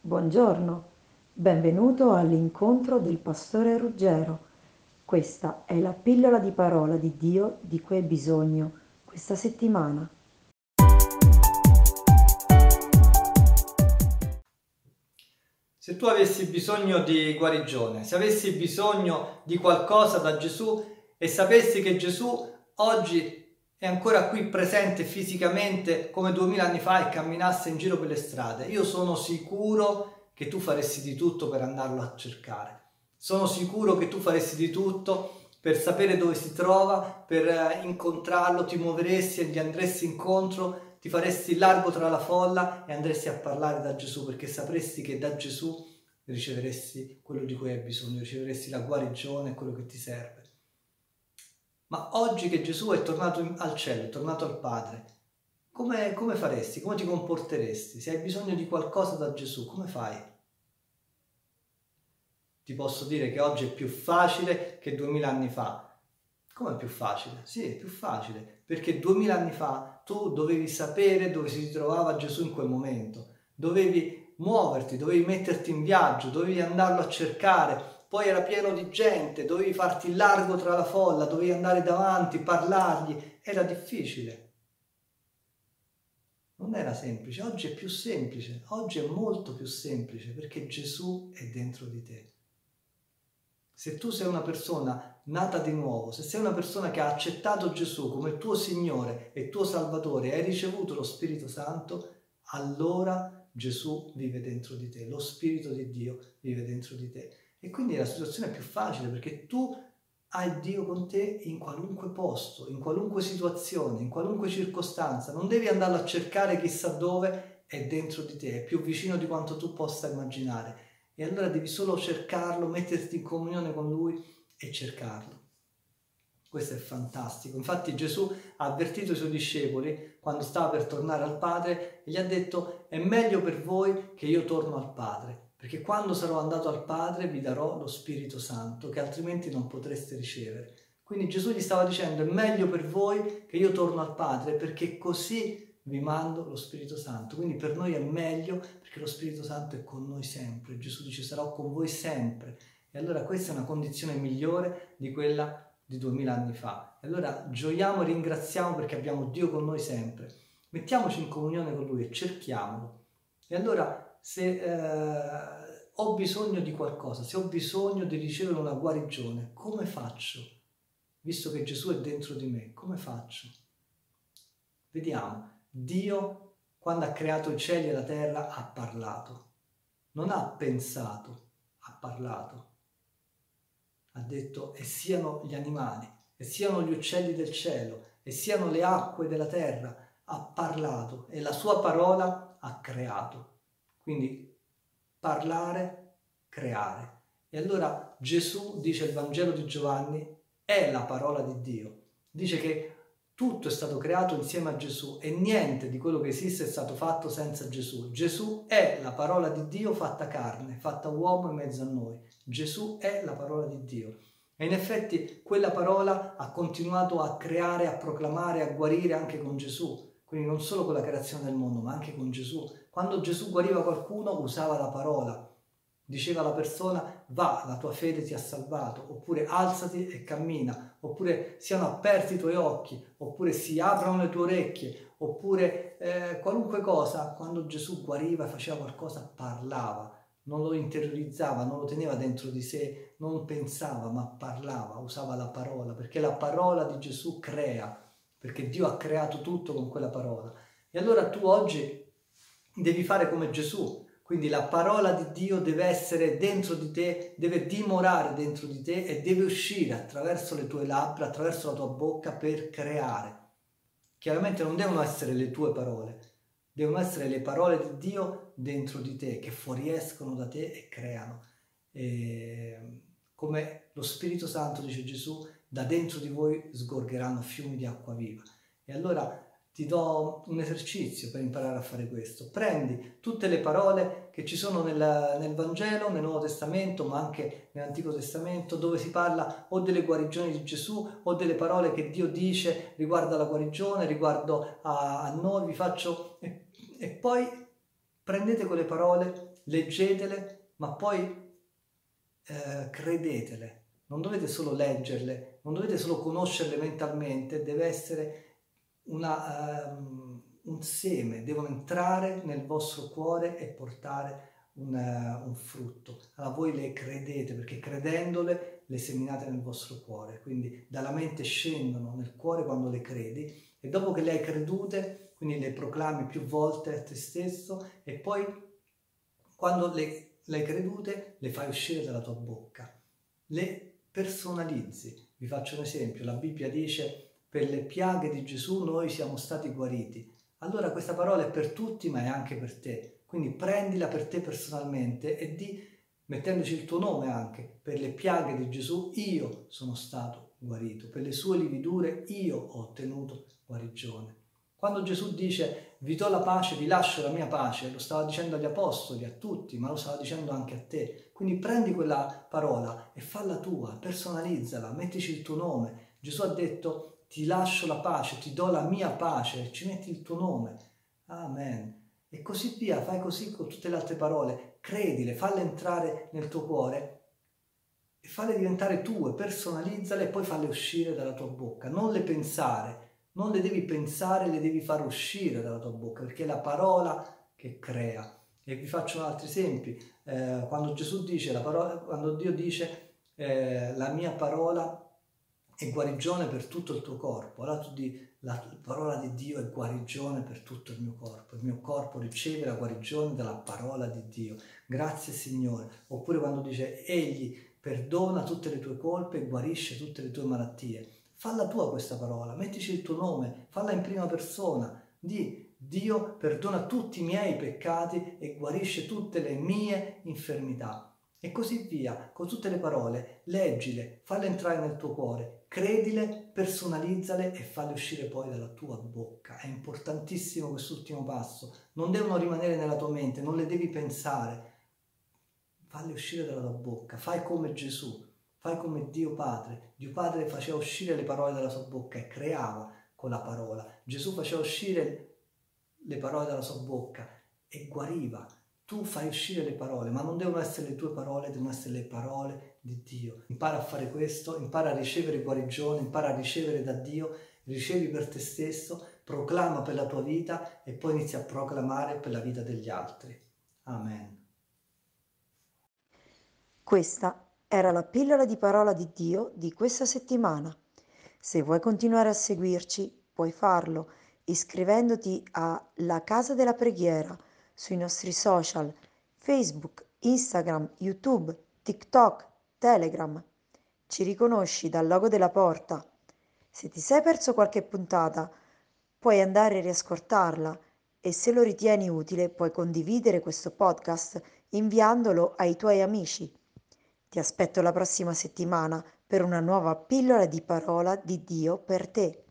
Buongiorno, benvenuto all'incontro del pastore Ruggero. Questa è la pillola di parola di Dio di cui hai bisogno questa settimana. Se tu avessi bisogno di guarigione, se avessi bisogno di qualcosa da Gesù e sapessi che Gesù oggi è ancora qui presente fisicamente come duemila anni fa e camminasse in giro per le strade, io sono sicuro che tu faresti di tutto per andarlo a cercare. Sono sicuro che tu faresti di tutto per sapere dove si trova, per eh, incontrarlo, ti muoveresti e gli andresti incontro, ti faresti largo tra la folla e andresti a parlare da Gesù perché sapresti che da Gesù riceveresti quello di cui hai bisogno, riceveresti la guarigione, quello che ti serve. Ma oggi che Gesù è tornato al cielo, è tornato al Padre, come, come faresti? Come ti comporteresti? Se hai bisogno di qualcosa da Gesù, come fai? Ti posso dire che oggi è più facile che duemila anni fa. Come più facile? Sì, è più facile, perché duemila anni fa tu dovevi sapere dove si trovava Gesù in quel momento, dovevi muoverti, dovevi metterti in viaggio, dovevi andarlo a cercare, poi era pieno di gente, dovevi farti largo tra la folla, dovevi andare davanti, parlargli, era difficile. Non era semplice, oggi è più semplice, oggi è molto più semplice perché Gesù è dentro di te. Se tu sei una persona nata di nuovo, se sei una persona che ha accettato Gesù come tuo Signore e tuo Salvatore e hai ricevuto lo Spirito Santo, allora Gesù vive dentro di te, lo Spirito di Dio vive dentro di te. E quindi la situazione è più facile perché tu hai Dio con te in qualunque posto, in qualunque situazione, in qualunque circostanza. Non devi andarlo a cercare chissà dove, è dentro di te, è più vicino di quanto tu possa immaginare. E allora devi solo cercarlo, metterti in comunione con Lui e cercarlo. Questo è fantastico. Infatti Gesù ha avvertito i suoi discepoli quando stava per tornare al Padre e gli ha detto è meglio per voi che io torno al Padre perché quando sarò andato al Padre vi darò lo Spirito Santo, che altrimenti non potreste ricevere. Quindi Gesù gli stava dicendo, è meglio per voi che io torno al Padre, perché così vi mando lo Spirito Santo. Quindi per noi è meglio, perché lo Spirito Santo è con noi sempre. Gesù dice, sarò con voi sempre. E allora questa è una condizione migliore di quella di duemila anni fa. E allora gioiamo e ringraziamo perché abbiamo Dio con noi sempre. Mettiamoci in comunione con Lui e cerchiamolo. E allora se eh, ho bisogno di qualcosa, se ho bisogno di ricevere una guarigione, come faccio? Visto che Gesù è dentro di me, come faccio? Vediamo, Dio quando ha creato i cieli e la terra ha parlato, non ha pensato, ha parlato. Ha detto e siano gli animali, e siano gli uccelli del cielo, e siano le acque della terra, ha parlato e la sua parola ha creato. Quindi parlare, creare. E allora Gesù, dice il Vangelo di Giovanni, è la parola di Dio. Dice che tutto è stato creato insieme a Gesù e niente di quello che esiste è stato fatto senza Gesù. Gesù è la parola di Dio fatta carne, fatta uomo in mezzo a noi. Gesù è la parola di Dio. E in effetti quella parola ha continuato a creare, a proclamare, a guarire anche con Gesù. Quindi non solo con la creazione del mondo, ma anche con Gesù. Quando Gesù guariva qualcuno usava la parola, diceva alla persona va, la tua fede ti ha salvato, oppure alzati e cammina, oppure siano aperti i tuoi occhi, oppure si aprono le tue orecchie, oppure eh, qualunque cosa, quando Gesù guariva e faceva qualcosa parlava, non lo interiorizzava, non lo teneva dentro di sé, non pensava, ma parlava, usava la parola, perché la parola di Gesù crea perché Dio ha creato tutto con quella parola. E allora tu oggi devi fare come Gesù, quindi la parola di Dio deve essere dentro di te, deve dimorare dentro di te e deve uscire attraverso le tue labbra, attraverso la tua bocca per creare. Chiaramente non devono essere le tue parole, devono essere le parole di Dio dentro di te che fuoriescono da te e creano. E come lo Spirito Santo, dice Gesù, da dentro di voi sgorgeranno fiumi di acqua viva. E allora ti do un esercizio per imparare a fare questo. Prendi tutte le parole che ci sono nel, nel, Vangelo, nel Nuovo Testamento, ma anche nell'Antico Testamento, dove si parla o delle guarigioni di Gesù o delle parole che Dio dice riguardo alla guarigione, riguardo a, a noi. Vi faccio... E, e poi prendete quelle parole, leggetele, ma poi eh, credetele. Non dovete solo leggerle, non dovete solo conoscerle mentalmente, deve essere una, um, un seme, devono entrare nel vostro cuore e portare un, uh, un, frutto. Allora voi le credete perché credendole le seminate nel vostro cuore, quindi dalla mente scendono nel cuore quando le credi e dopo che le hai credute, quindi le proclami più volte a te stesso e poi quando le, le hai credute le fai uscire dalla tua bocca, le personalizzi. Vi faccio un esempio, la Bibbia dice per le piaghe di Gesù noi siamo stati guariti. Allora questa parola è per tutti ma è anche per te. Quindi prendila per te personalmente e di, mettendoci il tuo nome anche, per le piaghe di Gesù io sono stato guarito, per le sue lividure io ho ottenuto guarigione. Quando Gesù dice vi do la pace, vi lascio la mia pace, lo stava dicendo agli apostoli, a tutti, ma lo stava dicendo anche a te. Quindi prendi quella parola e falla tua, personalizzala, mettici il tuo nome. Gesù ha detto ti lascio la pace, ti do la mia pace, ci metti il tuo nome. Amen. E così via, fai così con tutte le altre parole, credile, falle entrare nel tuo cuore e falle diventare tue, personalizzale e poi falle uscire dalla tua bocca. Non le pensare, non le devi pensare, le devi far uscire dalla tua bocca, perché è la parola che crea. E vi faccio altri esempi. Eh, quando Gesù dice, la parola, quando Dio dice eh, la mia parola è guarigione per tutto il tuo corpo, allora tu dici la parola di Dio è guarigione per tutto il mio corpo, il mio corpo riceve la guarigione dalla parola di Dio. Grazie Signore. Oppure quando dice egli perdona tutte le tue colpe e guarisce tutte le tue malattie. Falla tua questa parola, mettici il tuo nome, falla in prima persona. Di Dio perdona tutti i miei peccati e guarisce tutte le mie infermità. E così via, con tutte le parole, leggile, falle entrare nel tuo cuore, credile, personalizzale e falle uscire poi dalla tua bocca. È importantissimo quest'ultimo passo. Non devono rimanere nella tua mente, non le devi pensare. Falle uscire dalla tua bocca, fai come Gesù. Fai come Dio Padre. Dio Padre faceva uscire le parole dalla sua bocca e creava con la parola. Gesù faceva uscire le parole dalla sua bocca e guariva. Tu fai uscire le parole, ma non devono essere le tue parole, devono essere le parole di Dio. Impara a fare questo, impara a ricevere guarigione, impara a ricevere da Dio, ricevi per te stesso, proclama per la tua vita e poi inizi a proclamare per la vita degli altri. Amen. Questa era la pillola di parola di Dio di questa settimana. Se vuoi continuare a seguirci, puoi farlo iscrivendoti a La Casa della Preghiera sui nostri social Facebook, Instagram, YouTube, TikTok, Telegram. Ci riconosci dal logo della porta. Se ti sei perso qualche puntata, puoi andare a riascoltarla e se lo ritieni utile puoi condividere questo podcast inviandolo ai tuoi amici. Ti aspetto la prossima settimana per una nuova pillola di parola di Dio per te.